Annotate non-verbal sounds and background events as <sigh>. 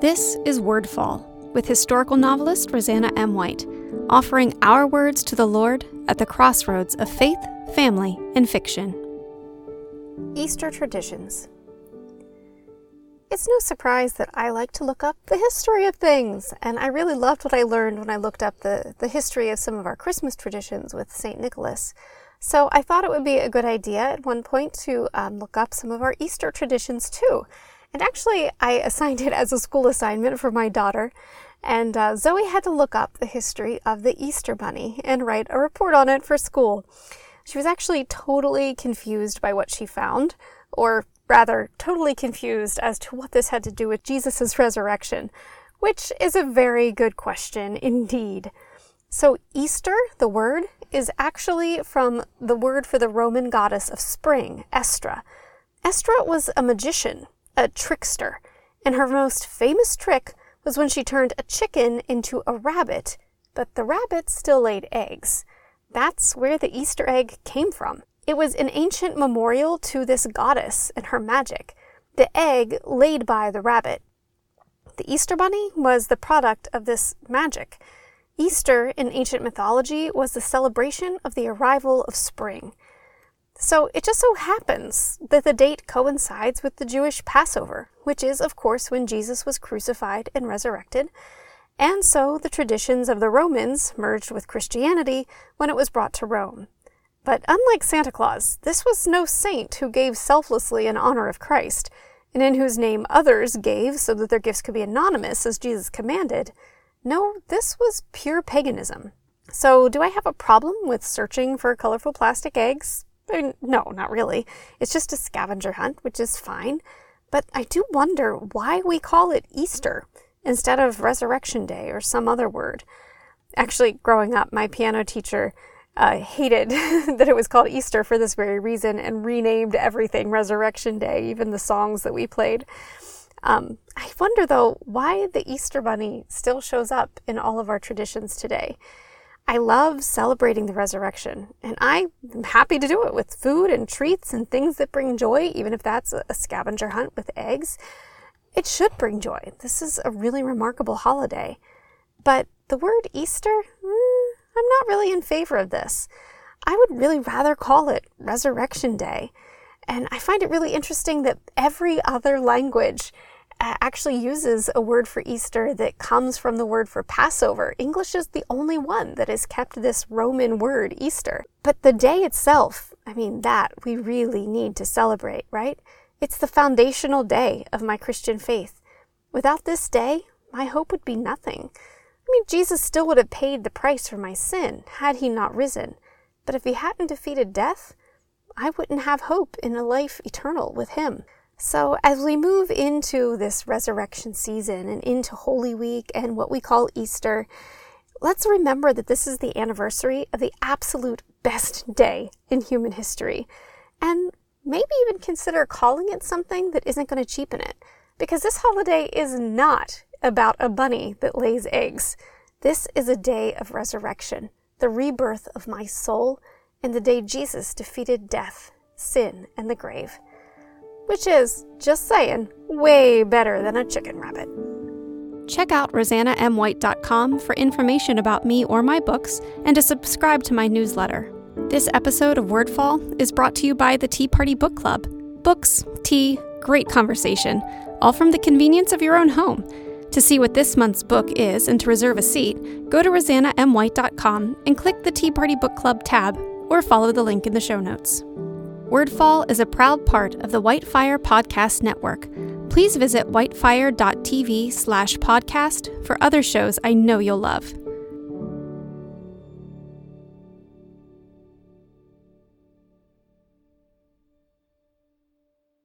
This is Wordfall with historical novelist Roseanna M. White, offering our words to the Lord at the crossroads of faith, family, and fiction. Easter traditions. It's no surprise that I like to look up the history of things, and I really loved what I learned when I looked up the, the history of some of our Christmas traditions with St. Nicholas. So I thought it would be a good idea at one point to um, look up some of our Easter traditions too. And actually, I assigned it as a school assignment for my daughter. And uh, Zoe had to look up the history of the Easter Bunny and write a report on it for school. She was actually totally confused by what she found, or rather, totally confused as to what this had to do with Jesus' resurrection, which is a very good question indeed. So, Easter, the word, is actually from the word for the Roman goddess of spring, Estra. Estra was a magician a trickster, and her most famous trick was when she turned a chicken into a rabbit, but the rabbit still laid eggs. That's where the Easter egg came from. It was an ancient memorial to this goddess and her magic, the egg laid by the rabbit. The Easter bunny was the product of this magic. Easter in ancient mythology was the celebration of the arrival of spring. So it just so happens that the date coincides with the Jewish Passover, which is, of course, when Jesus was crucified and resurrected. And so the traditions of the Romans merged with Christianity when it was brought to Rome. But unlike Santa Claus, this was no saint who gave selflessly in honor of Christ, and in whose name others gave so that their gifts could be anonymous as Jesus commanded. No, this was pure paganism. So, do I have a problem with searching for colorful plastic eggs? No, not really. It's just a scavenger hunt, which is fine. But I do wonder why we call it Easter instead of Resurrection Day or some other word. Actually, growing up, my piano teacher uh, hated <laughs> that it was called Easter for this very reason and renamed everything Resurrection Day, even the songs that we played. Um, I wonder, though, why the Easter Bunny still shows up in all of our traditions today. I love celebrating the resurrection, and I'm happy to do it with food and treats and things that bring joy, even if that's a scavenger hunt with eggs. It should bring joy. This is a really remarkable holiday. But the word Easter, mm, I'm not really in favor of this. I would really rather call it Resurrection Day. And I find it really interesting that every other language actually uses a word for Easter that comes from the word for Passover. English is the only one that has kept this Roman word Easter. But the day itself, I mean, that we really need to celebrate, right? It's the foundational day of my Christian faith. Without this day, my hope would be nothing. I mean, Jesus still would have paid the price for my sin had he not risen. But if he hadn't defeated death, I wouldn't have hope in a life eternal with him. So, as we move into this resurrection season and into Holy Week and what we call Easter, let's remember that this is the anniversary of the absolute best day in human history. And maybe even consider calling it something that isn't going to cheapen it. Because this holiday is not about a bunny that lays eggs. This is a day of resurrection, the rebirth of my soul, and the day Jesus defeated death, sin, and the grave which is, just saying, way better than a chicken rabbit. Check out roseannamwhite.com for information about me or my books and to subscribe to my newsletter. This episode of Wordfall is brought to you by the Tea Party Book Club. Books, tea, great conversation, all from the convenience of your own home. To see what this month's book is and to reserve a seat, go to roseannamwhite.com and click the Tea Party Book Club tab or follow the link in the show notes. Wordfall is a proud part of the Whitefire Podcast Network. Please visit whitefire.tv slash podcast for other shows I know you'll love.